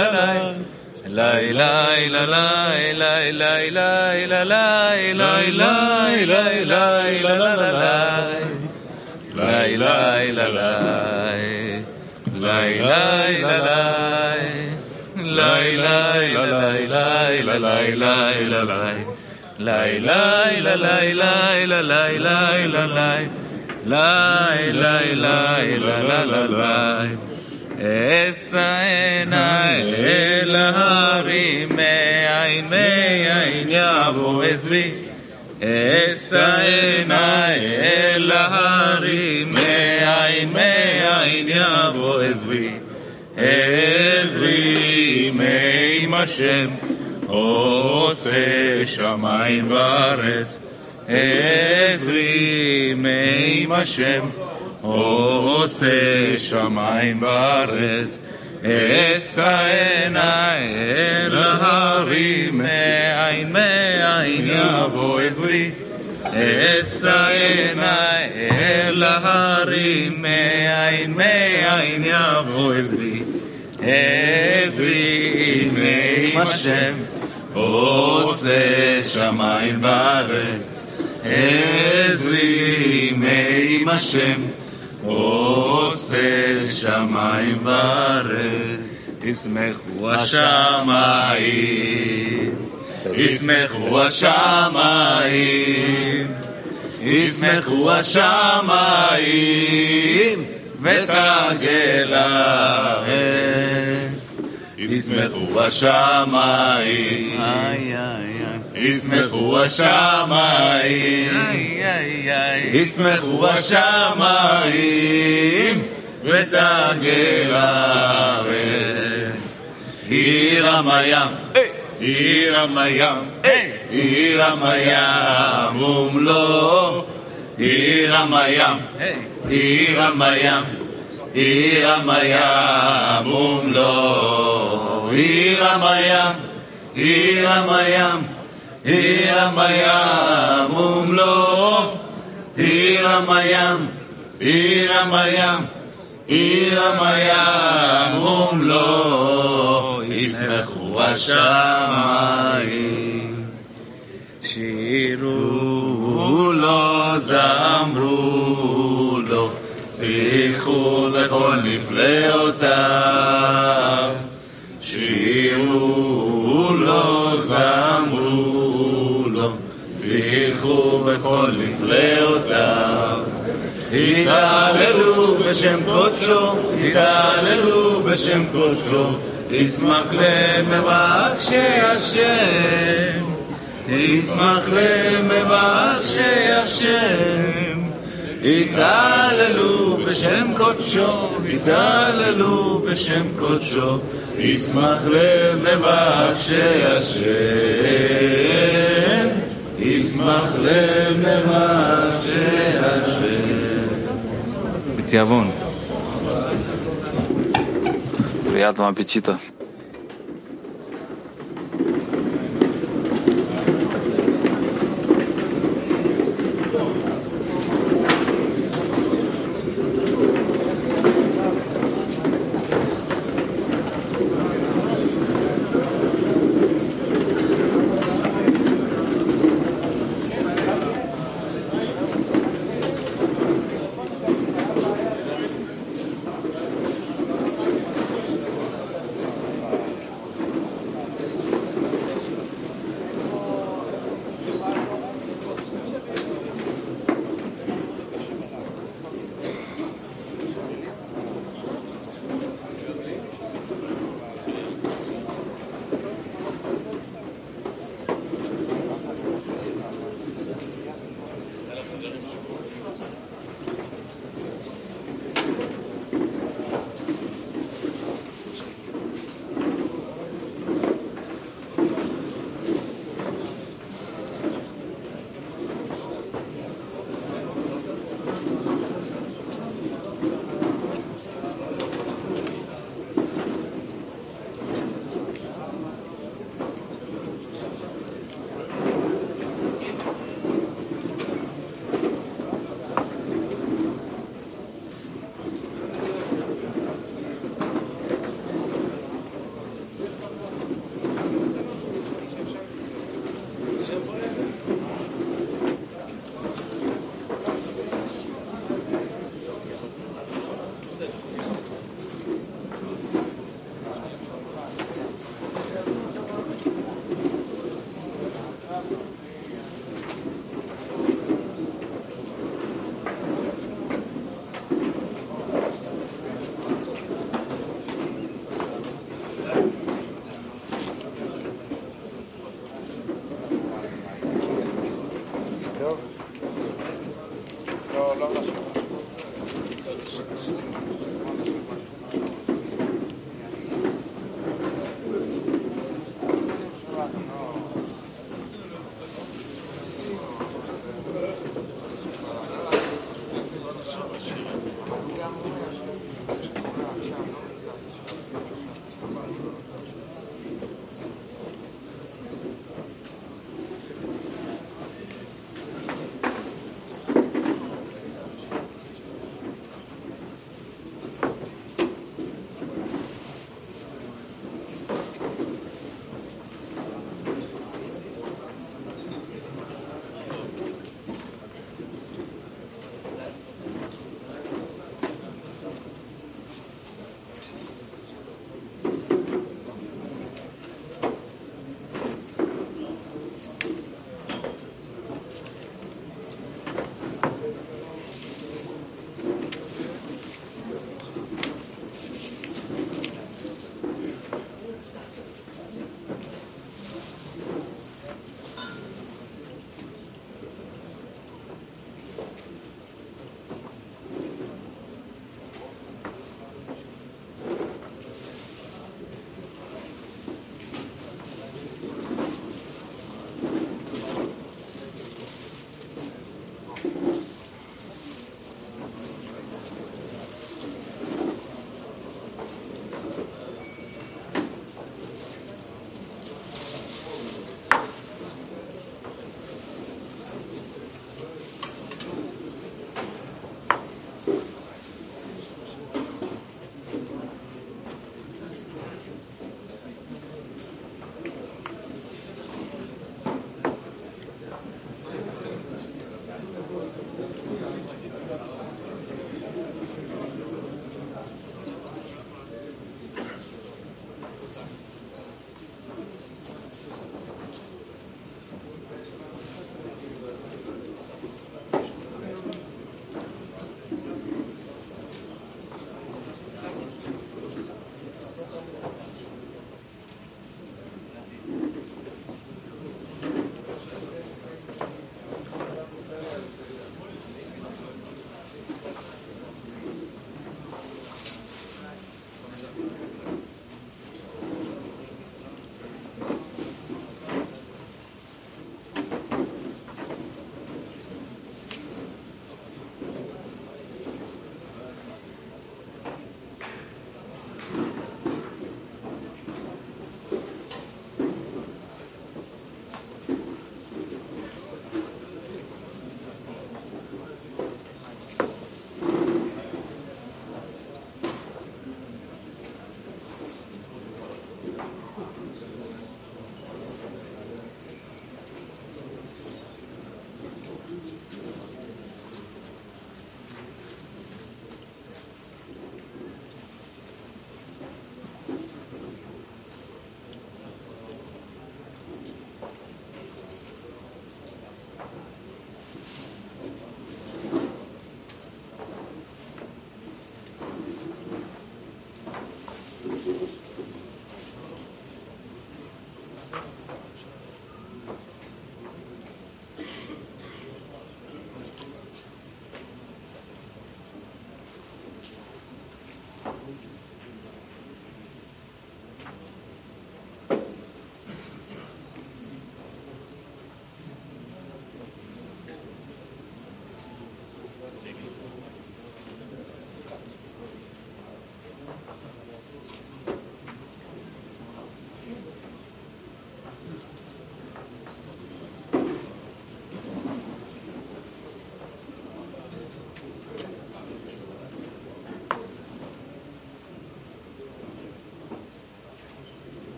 la la la la la la ऐसा एल हरी में आई में आई वो एसरी ऐसा एल हरी में आई में आई वो एसरी एसरी में मशम עושה שמיים וארץ, עזרי מעם השם. עושה שמיים וארץ אסענה אל ההרים מעין מעין יבוא עזרי אסענה אל ההרים מעין מעין יבוא עזרי עזרי מעם השם עושה שמיים וארץ עזרי מעם השם עושה שמיים וארץ, ישמחו השמיים, ישמחו השמיים, ישמחו השמיים, ותגל הארץ, ישמחו השמיים, ישמחו השמיים, ישמחו השמיים, ותגל הארץ. עיר המים, עיר המים, עיר המים ומלוא, עיר המים, עיר המים, עיר המים ומלוא, עיר המים, עיר המים, עיר המים ומלוא, עיר המים, עיר המים, עיר המים ומלוא, ישמחו השמיים. שירו לו, זמרו לו, שיחו לכל נפלאותיו. שיחו בכל נפלאותיו. התהללו בשם קודשו, התהללו בשם קודשו, ישמח למבקשי השם, ישמח למבקשי השם. התהללו בשם קודשו, התהללו בשם קודשו, ישמח למבקשי השם, ישמח למבקשי השם. בתיאבון. Приятного аппетита.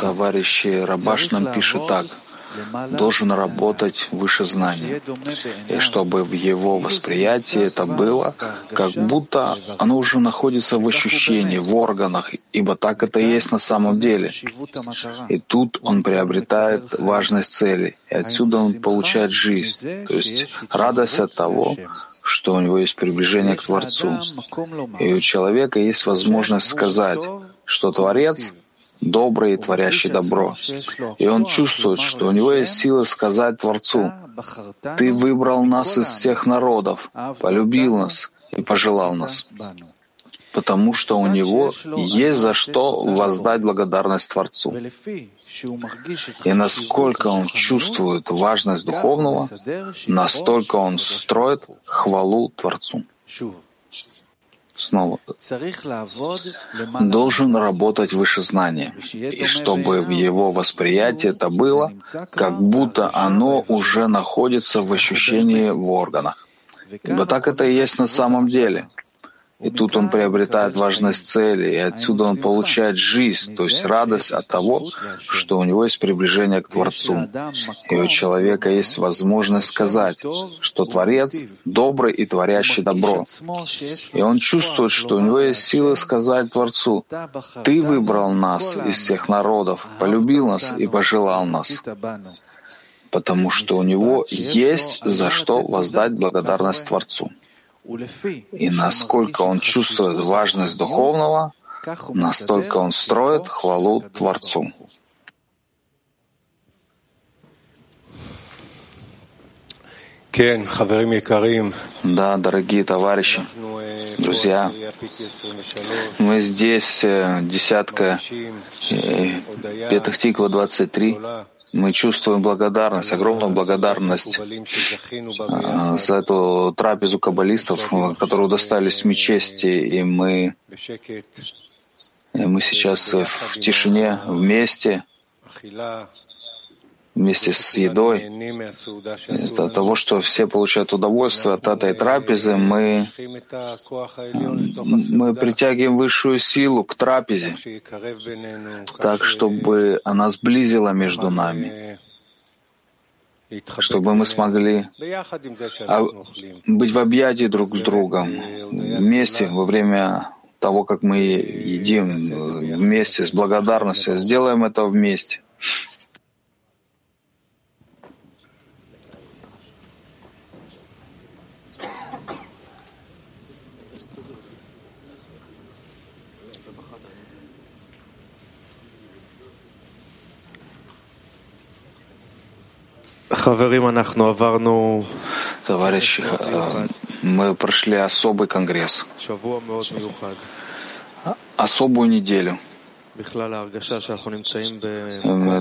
Товарищи, Рабаш нам пишет так. Должен работать выше знания, и чтобы в его восприятии это было, как будто оно уже находится в ощущении, в органах, ибо так это и есть на самом деле. И тут он приобретает важность цели, и отсюда он получает жизнь, то есть радость от того, что у него есть приближение к Творцу. И у человека есть возможность сказать, что Творец добрый и творящий добро. И он чувствует, что у него есть сила сказать Творцу, «Ты выбрал нас из всех народов, полюбил нас и пожелал нас» потому что у него есть за что воздать благодарность Творцу. И насколько он чувствует важность духовного, настолько он строит хвалу Творцу снова должен работать выше знания, и чтобы в его восприятии это было, как будто оно уже находится в ощущении в органах. Ибо так это и есть на самом деле — и тут он приобретает важность цели, и отсюда он получает жизнь, то есть радость от того, что у него есть приближение к Творцу. И у человека есть возможность сказать, что Творец добрый и творящий добро. И он чувствует, что у него есть силы сказать Творцу, «Ты выбрал нас из всех народов, полюбил нас и пожелал нас» потому что у него есть за что воздать благодарность Творцу. И насколько он чувствует важность духовного, настолько он строит хвалу Творцу. Да, дорогие товарищи, друзья, мы здесь, э, десятка э, Петахтиква 23, мы чувствуем благодарность, огромную благодарность а, за эту трапезу каббалистов, которые удостались ми чести, и мы, и мы сейчас в тишине вместе, вместе с едой, это того, что все получают удовольствие от этой трапезы, мы, мы притягиваем высшую силу к трапезе, так, чтобы она сблизила между нами, чтобы мы смогли быть в объятии друг с другом, вместе во время того, как мы едим, вместе с благодарностью. Сделаем это вместе. Товарищи, мы прошли особый конгресс, особую неделю.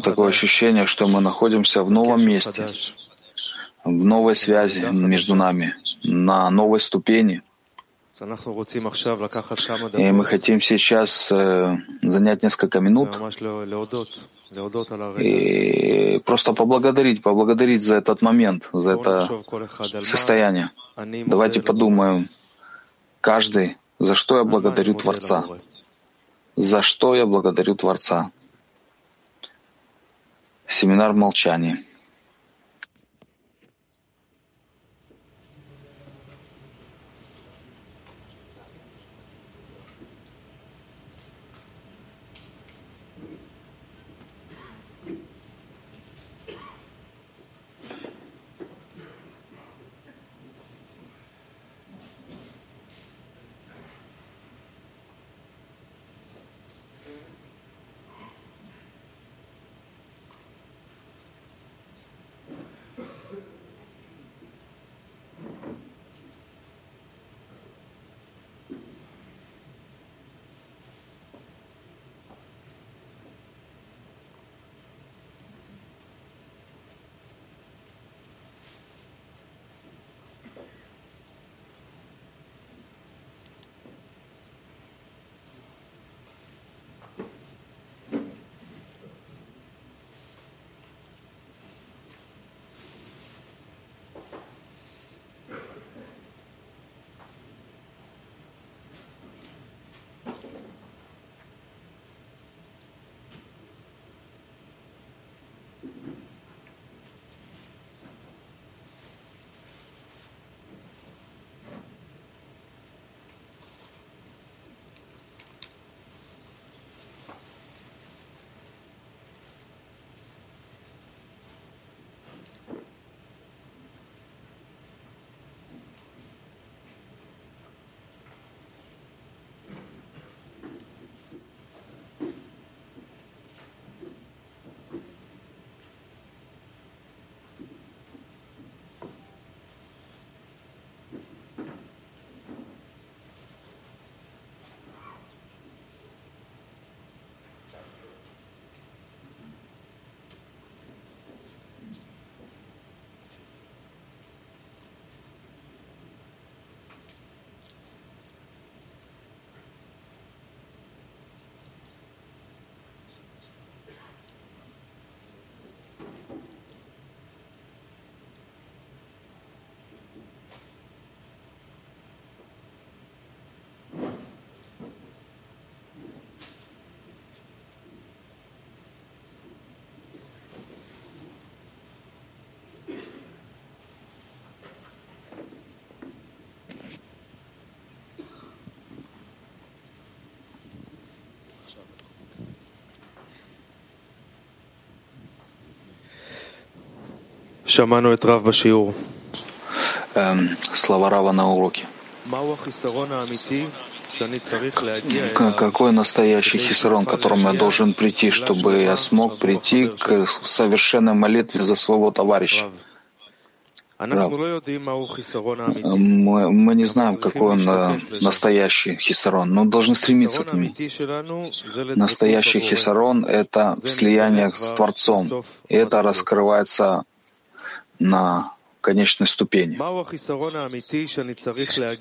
Такое ощущение, что мы находимся в новом месте, в новой связи между нами, на новой ступени. И мы хотим сейчас э, занять несколько минут и просто поблагодарить, поблагодарить за этот момент, за это состояние. Давайте подумаем, каждый За что я благодарю Творца? За что я благодарю Творца? Семинар молчания. Шаману это Рав башиур. Слова Рава на уроке. Какой настоящий хисерон, к которому я должен прийти, чтобы я смог прийти к совершенной молитве за своего товарища? Рав. Мы, мы не знаем, какой он э, настоящий хисарон, но должны стремиться к нему. Настоящий хисарон — это слияние с Творцом, и это раскрывается на конечной ступени.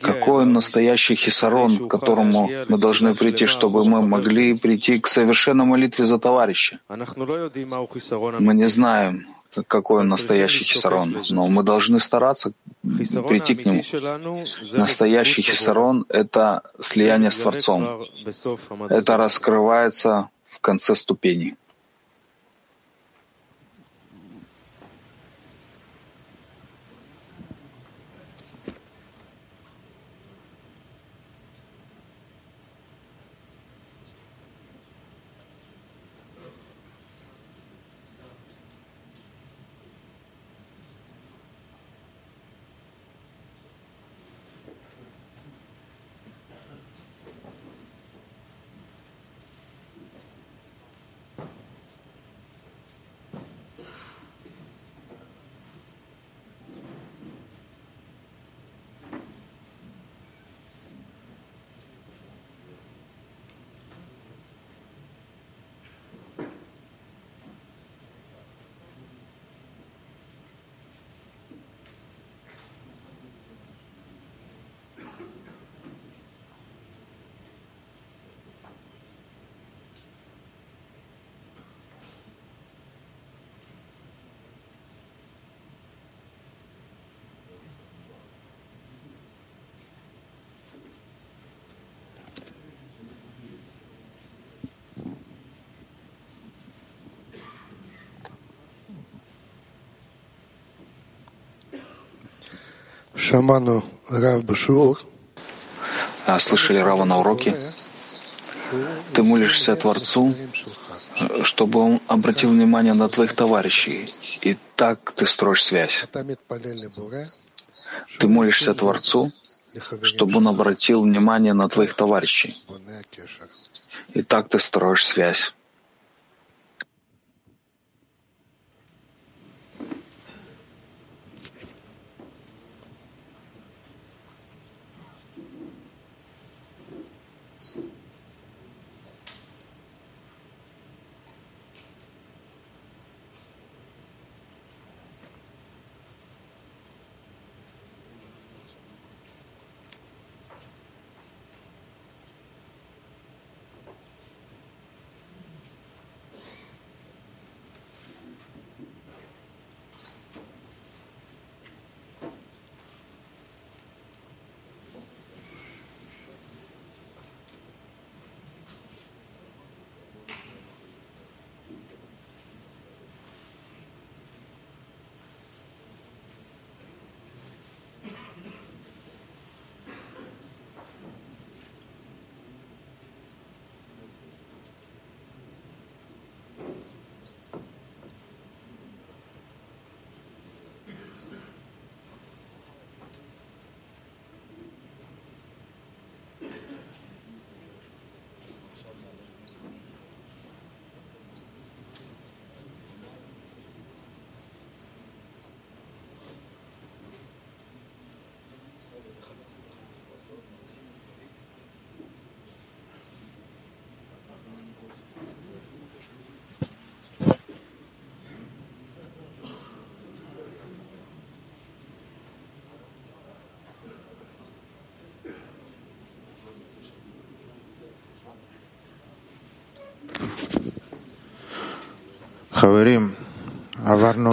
Какой настоящий хисарон, к которому мы должны прийти, чтобы мы могли прийти к совершенной молитве за товарища? Мы не знаем, какой он настоящий хисарон, но мы должны стараться прийти к нему. Настоящий хисарон — это слияние с Творцом. Это раскрывается в конце ступени. А слышали Рава на уроке? Ты молишься Творцу, чтобы он обратил внимание на твоих товарищей, и так ты строишь связь. Ты молишься Творцу, чтобы он обратил внимание на твоих товарищей, и так ты строишь связь.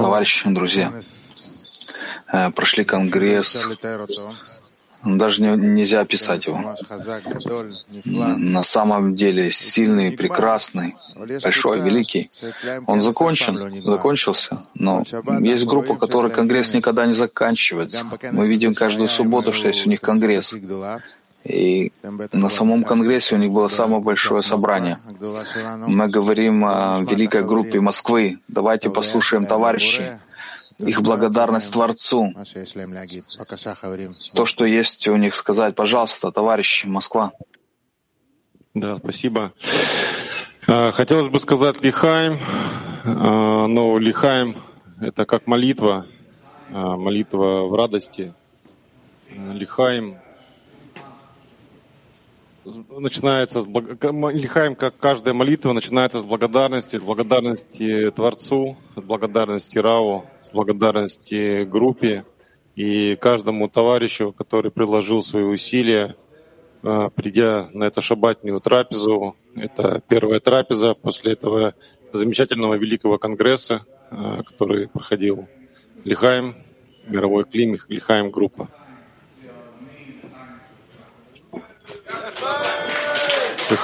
Товарищи, друзья, э, прошли конгресс, даже не, нельзя описать его. На самом деле сильный, прекрасный, большой, великий. Он закончен, закончился, но есть группа, которой конгресс никогда не заканчивается. Мы видим каждую субботу, что есть у них конгресс. И на самом Конгрессе у них было самое большое собрание. Мы говорим о великой группе Москвы. Давайте послушаем товарищей, их благодарность Творцу. То, что есть у них сказать. Пожалуйста, товарищи, Москва. Да, спасибо. А, хотелось бы сказать Лихаем, а, но Лихаем — это как молитва, а, молитва в радости. Лихаем начинается с благ... Лихаем, как каждая молитва, начинается с благодарности, с благодарности Творцу, с благодарности Рау, с благодарности группе и каждому товарищу, который приложил свои усилия, а, придя на эту шабатнюю трапезу. Это первая трапеза после этого замечательного великого конгресса, а, который проходил Лихаем, мировой климик, Лихаем группа. Yes,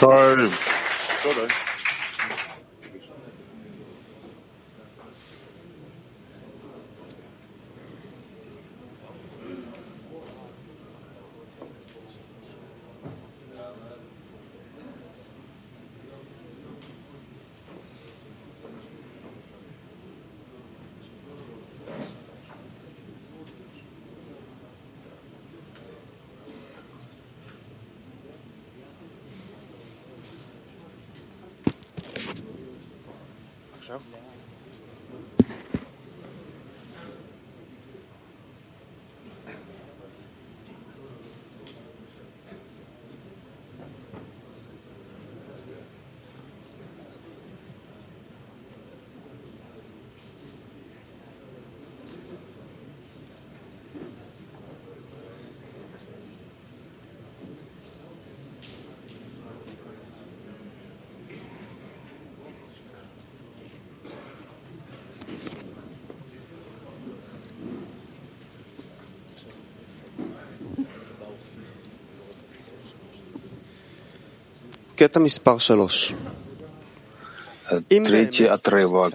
Третий отрывок.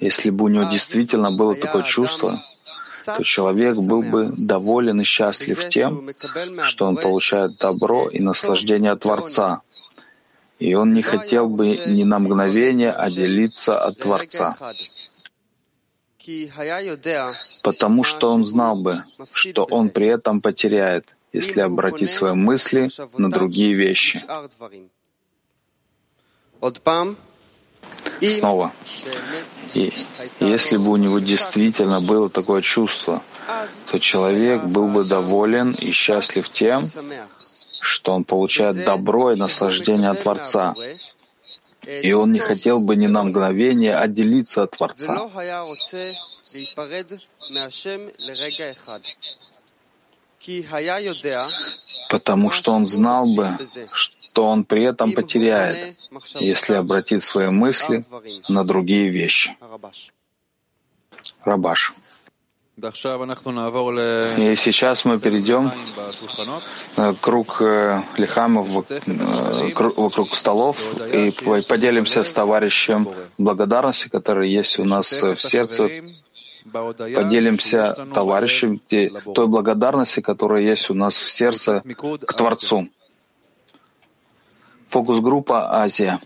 Если бы у него действительно было такое чувство, то человек был бы доволен и счастлив тем, что он получает добро и наслаждение от Творца, и он не хотел бы ни на мгновение отделиться от Творца, потому что он знал бы, что он при этом потеряет, если обратить свои мысли на другие вещи. Снова. И если бы у него действительно было такое чувство, то человек был бы доволен и счастлив тем, что он получает добро и наслаждение от Творца. И он не хотел бы ни на мгновение отделиться от Творца. Потому что он знал бы, что он при этом потеряет, если обратит свои мысли на другие вещи. Рабаш. И сейчас мы перейдем к круг э, лихамов э, вокруг столов и поделимся с товарищем благодарности, который есть у нас в сердце, поделимся товарищем той благодарности, которая есть у нас в сердце к Творцу. Фокус-группа Азия.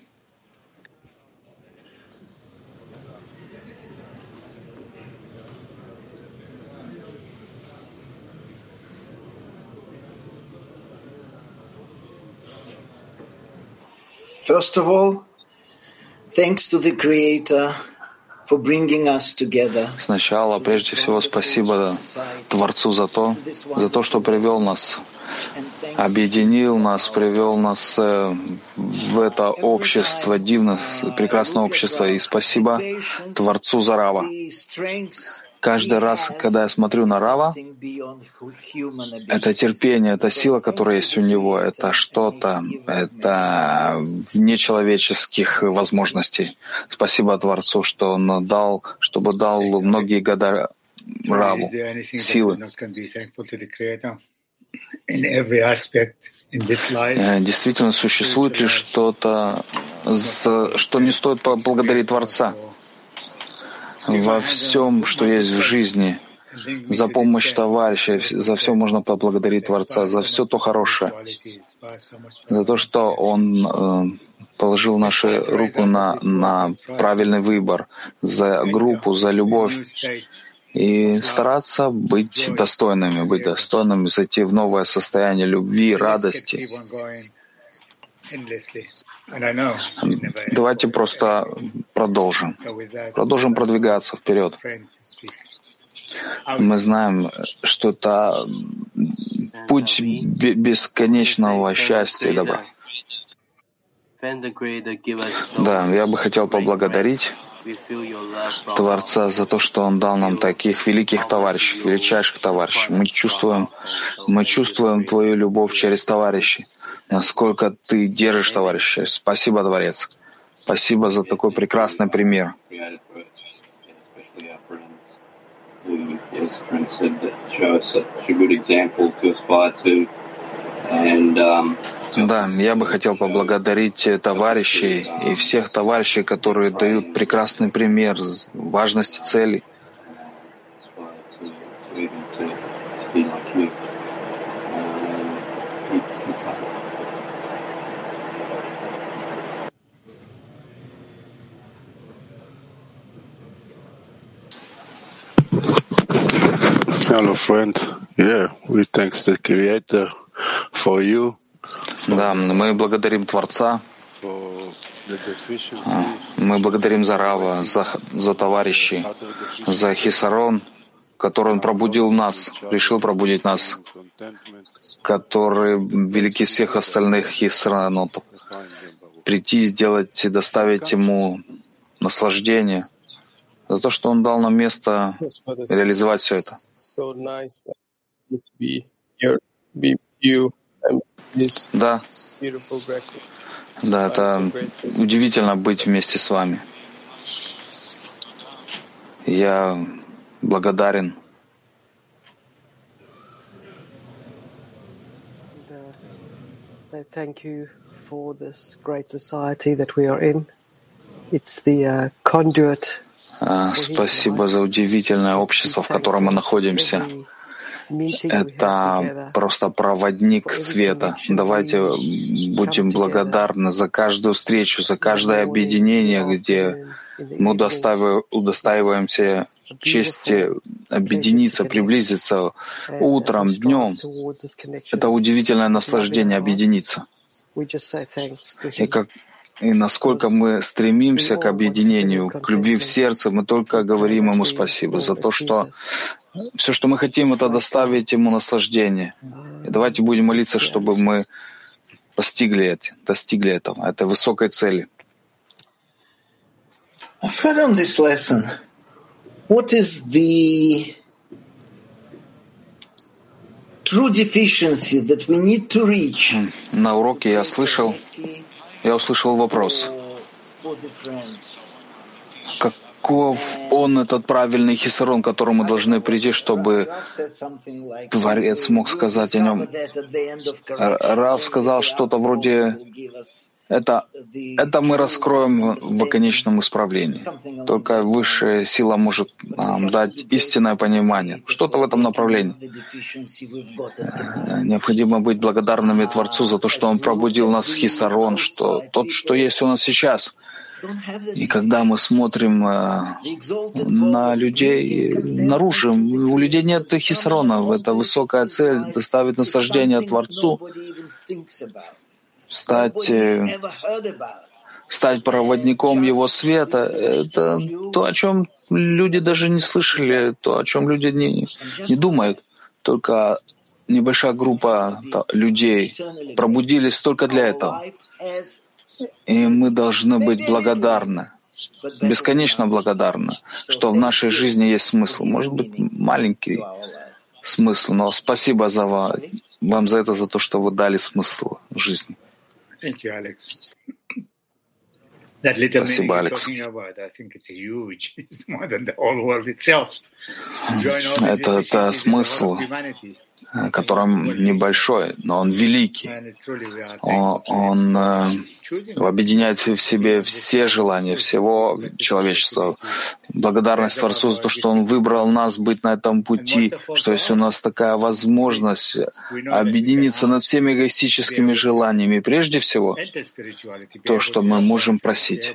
First of all, thanks to the Creator Сначала, прежде всего, спасибо Творцу за то, за то, что привел нас, объединил нас, привел нас э, в это общество, дивное, прекрасное общество. И спасибо Творцу за Рава. Каждый раз, когда я смотрю на Рава, это терпение, это сила, которая есть у него, это что-то, это вне человеческих возможностей. Спасибо Творцу, что он дал, чтобы дал многие года Раву силы. Э, действительно, существует ли что-то, что не стоит поблагодарить Творца? Во всем, что есть в жизни, за помощь товарища, за все можно поблагодарить Творца, за все то хорошее, за то, что Он э, положил нашу руку на, на правильный выбор, за группу, за любовь, и стараться быть достойными, быть достойными, зайти в новое состояние любви, радости. Давайте просто продолжим. Продолжим продвигаться вперед. Мы знаем, что это путь бесконечного счастья и добра. Да, я бы хотел поблагодарить Творца за то, что Он дал нам таких великих товарищей, величайших товарищей. Мы чувствуем, мы чувствуем Твою любовь через товарищей насколько ты держишь товарища. Спасибо, Дворец. Спасибо за такой прекрасный пример. Да, я бы хотел поблагодарить товарищей и всех товарищей, которые дают прекрасный пример важности целей. Hello, friend. Yeah, we thanks the Creator. Да, мы благодарим Творца. Мы благодарим за Рава, за, за товарищей, за Хисарон, который он пробудил нас, решил пробудить нас, который великий всех остальных Хисранотов. Прийти, сделать, доставить ему наслаждение, за то, что он дал нам место реализовать все это да. Да, это удивительно быть вместе с вами. Я благодарен. So thank you for this great society that we are in. It's the uh, conduit А, Спасибо за удивительное общество, в котором мы находимся. Это просто проводник света. Давайте будем благодарны за каждую встречу, за каждое объединение, где мы удостаиваемся чести объединиться, приблизиться утром, днем. Это удивительное наслаждение объединиться. И как и насколько мы стремимся к объединению, к любви в сердце, мы только говорим Ему спасибо за то, что все, что мы хотим, это доставить Ему наслаждение. И давайте будем молиться, чтобы мы постигли это, достигли этого, этой высокой цели. From this lesson, what is the true deficiency that we need to reach? На уроке я слышал, я услышал вопрос. Каков он, этот правильный хисарон, к которому мы должны прийти, чтобы Творец мог сказать о нем? Рав сказал что-то вроде это, это мы раскроем в конечном исправлении. Только высшая сила может нам дать истинное понимание. Что-то в этом направлении. Э, необходимо быть благодарными Творцу за то, что Он пробудил нас с Хисарон, что тот, что есть у нас сейчас. И когда мы смотрим э, на людей, наружим, у людей нет хисарона. Это высокая цель доставить наслаждение Творцу стать, э, стать проводником его света, это то, о чем люди даже не слышали, то, о чем люди не, не думают. Только небольшая группа людей пробудились только для этого. И мы должны быть благодарны, бесконечно благодарны, что в нашей жизни есть смысл. Может быть, маленький смысл, но спасибо за вам, вам за это, за то, что вы дали смысл жизни. Thank you, Alex. That little Спасибо, Алекс. talking about, I think it's huge. It's more than the whole world itself. Join all the Это, смысл, э, которым небольшой, но он великий. And it's truly we are О- thankful to Он э, объединяет в себе все желания всего человечества. Благодарность Творцу за то, что Он выбрал нас быть на этом пути, что есть у нас такая возможность объединиться над всеми эгоистическими желаниями. Прежде всего, то, что мы можем просить.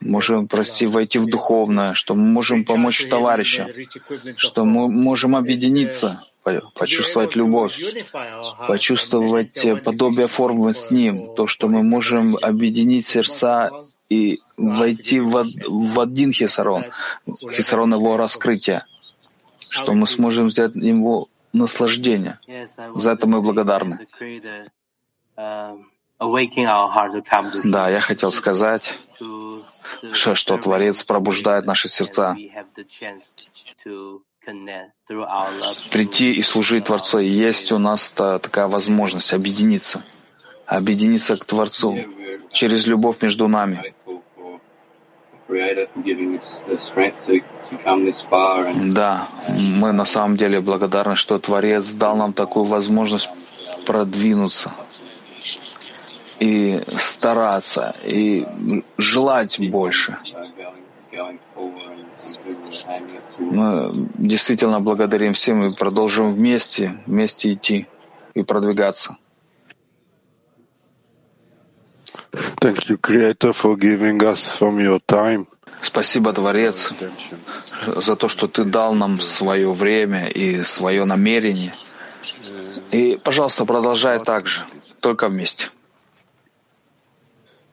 можем прости, войти в духовное, что мы можем помочь товарищам, что мы можем объединиться, почувствовать любовь, почувствовать подобие формы с Ним, то, что мы можем объединить сердца и войти в, в один хисарон, хисарон его раскрытия, что мы сможем взять его наслаждение. За это мы благодарны. Да, я хотел сказать, что, что Творец пробуждает наши сердца, прийти и служить Творцу. И есть у нас та, такая возможность объединиться, объединиться к Творцу через любовь между нами. Да, мы на самом деле благодарны, что Творец дал нам такую возможность продвинуться и стараться, и желать больше. Мы действительно благодарим всем и продолжим вместе, вместе идти и продвигаться. Thank you, Creator, for giving us from your time. Спасибо, Творец, за то, что Ты дал нам свое время и свое намерение. И, пожалуйста, продолжай так же, только вместе.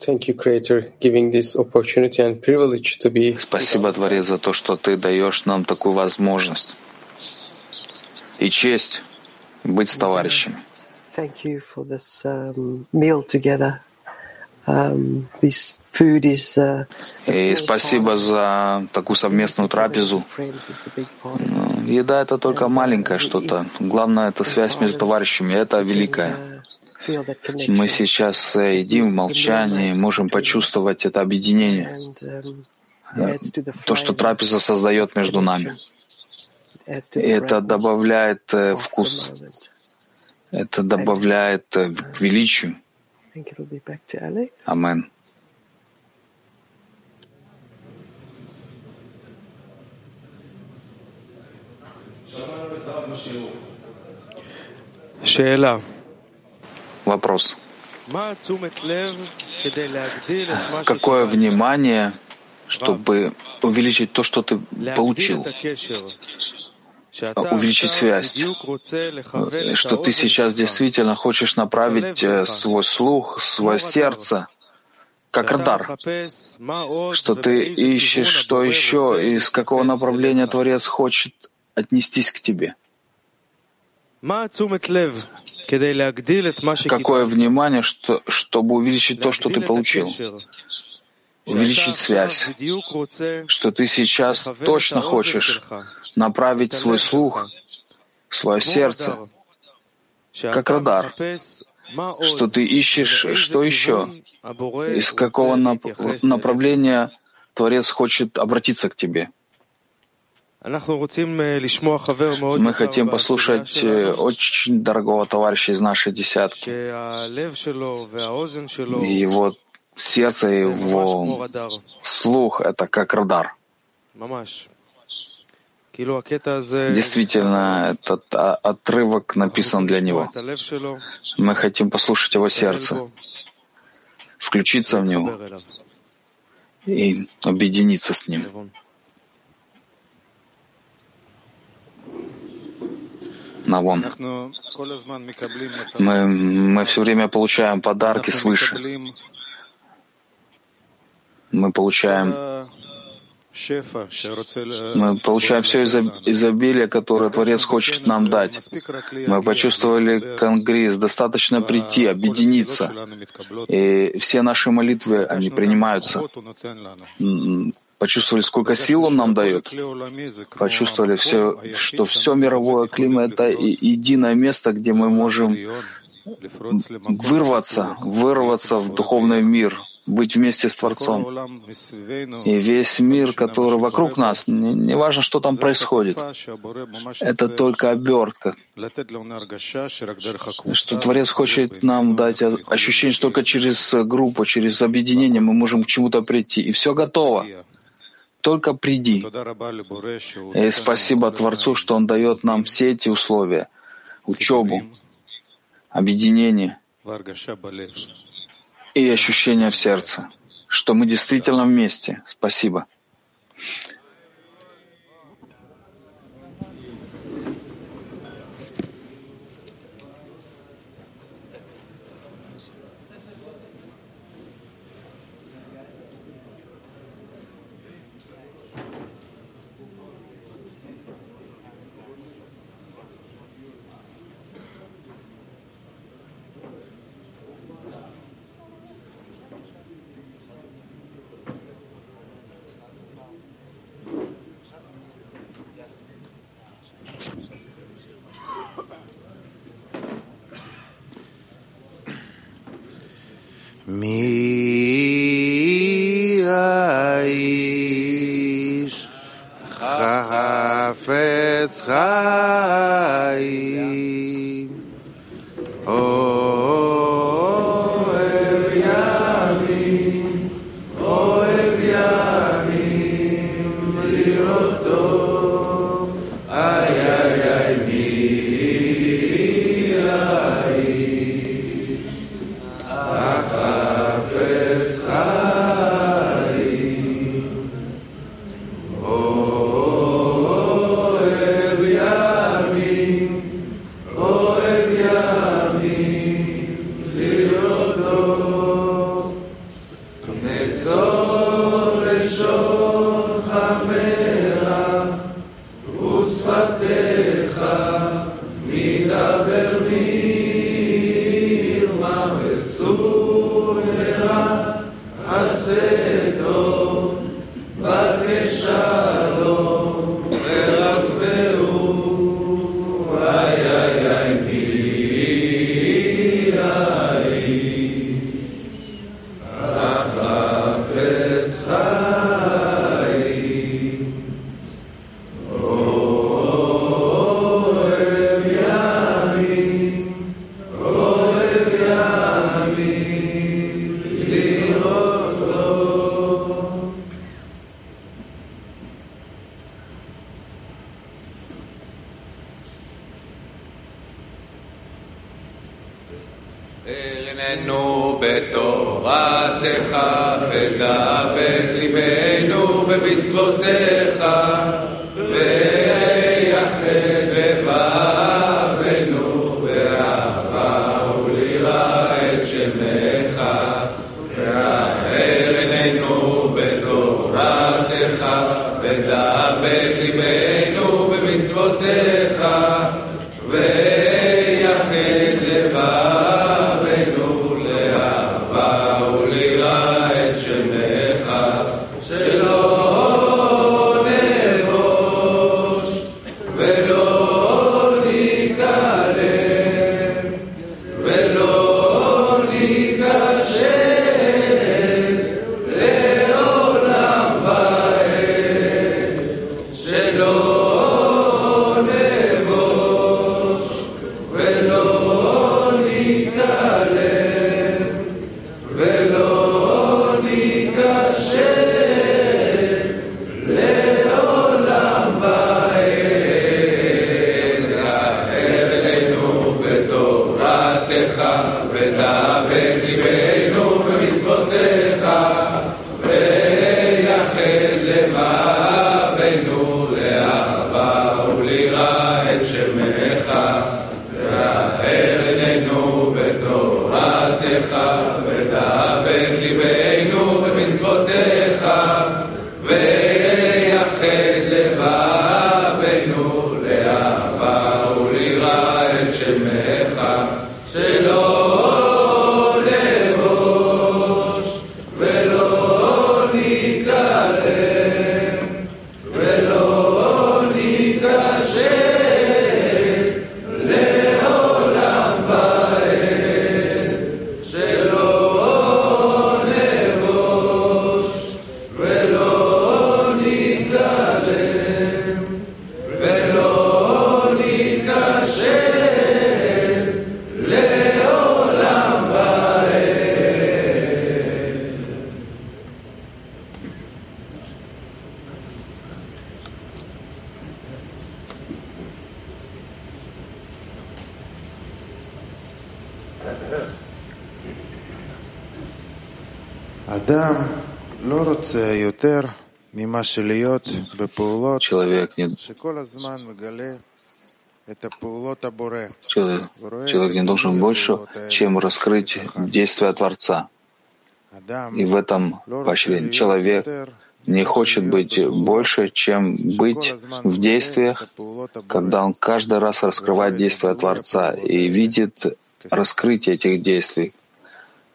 Thank you, Creator, giving this opportunity and privilege to be. Спасибо, Творец, за то, что Ты даешь нам такую возможность и честь быть с товарищами. Thank you for this um, meal together. Um, this food is. Uh, И спасибо part. за такую совместную трапезу. Ну, Еда — это только маленькое что-то. Главное — это связь между товарищами. Это великое. Мы сейчас э, едим в молчании, можем почувствовать это объединение, э, то, что трапеза создает между нами. Это добавляет э, вкус, это добавляет к величию. Амин. Шейла. Вопрос. Какое внимание, чтобы увеличить то, что ты получил? увеличить связь, что ты сейчас действительно хочешь направить э, свой слух, свое сердце, как радар, что ты ищешь, что еще, и с какого направления Творец хочет отнестись к тебе. Какое внимание, что, чтобы увеличить то, что ты получил? увеличить связь, что ты сейчас точно хочешь направить свой слух, свое сердце, как радар, что ты ищешь, что еще, из какого нап направления Творец хочет обратиться к тебе. Мы хотим послушать э, очень дорогого товарища из нашей десятки. Его сердце, его слух — это как радар. Действительно, этот а, отрывок написан для него. Мы хотим послушать его сердце, включиться в него. и объединиться с ним. На вон. Мы, мы все время получаем подарки свыше. Мы получаем мы получаем все изобилие, которое Творец хочет нам дать. Мы почувствовали конгресс. Достаточно прийти, объединиться. И все наши молитвы, они принимаются почувствовали, сколько сил он нам дает, почувствовали, все, что все мировое клима — это единое место, где мы можем вырваться, вырваться в духовный мир, быть вместе с Творцом. И весь мир, который вокруг нас, не, не важно, что там происходит, это только обертка, что Творец хочет нам дать ощущение, что только через группу, через объединение мы можем к чему-то прийти. И все готово. Только приди. И спасибо Творцу, что Он дает нам все эти условия. Учебу, объединение и ощущение в сердце, что мы действительно вместе. Спасибо. Человек не Человек, человек не должен больше, чем раскрыть действия Творца. И в этом поощрение. Человек не хочет быть больше, чем быть в действиях, когда он каждый раз раскрывает действия Творца и видит раскрытие этих действий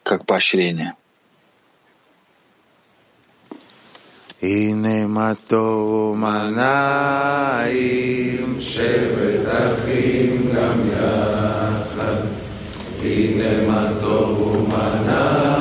как поощрение. הנה מה טוב ומה נעים, שבת אחים גם יחד. הנה מה טוב ומה נעים.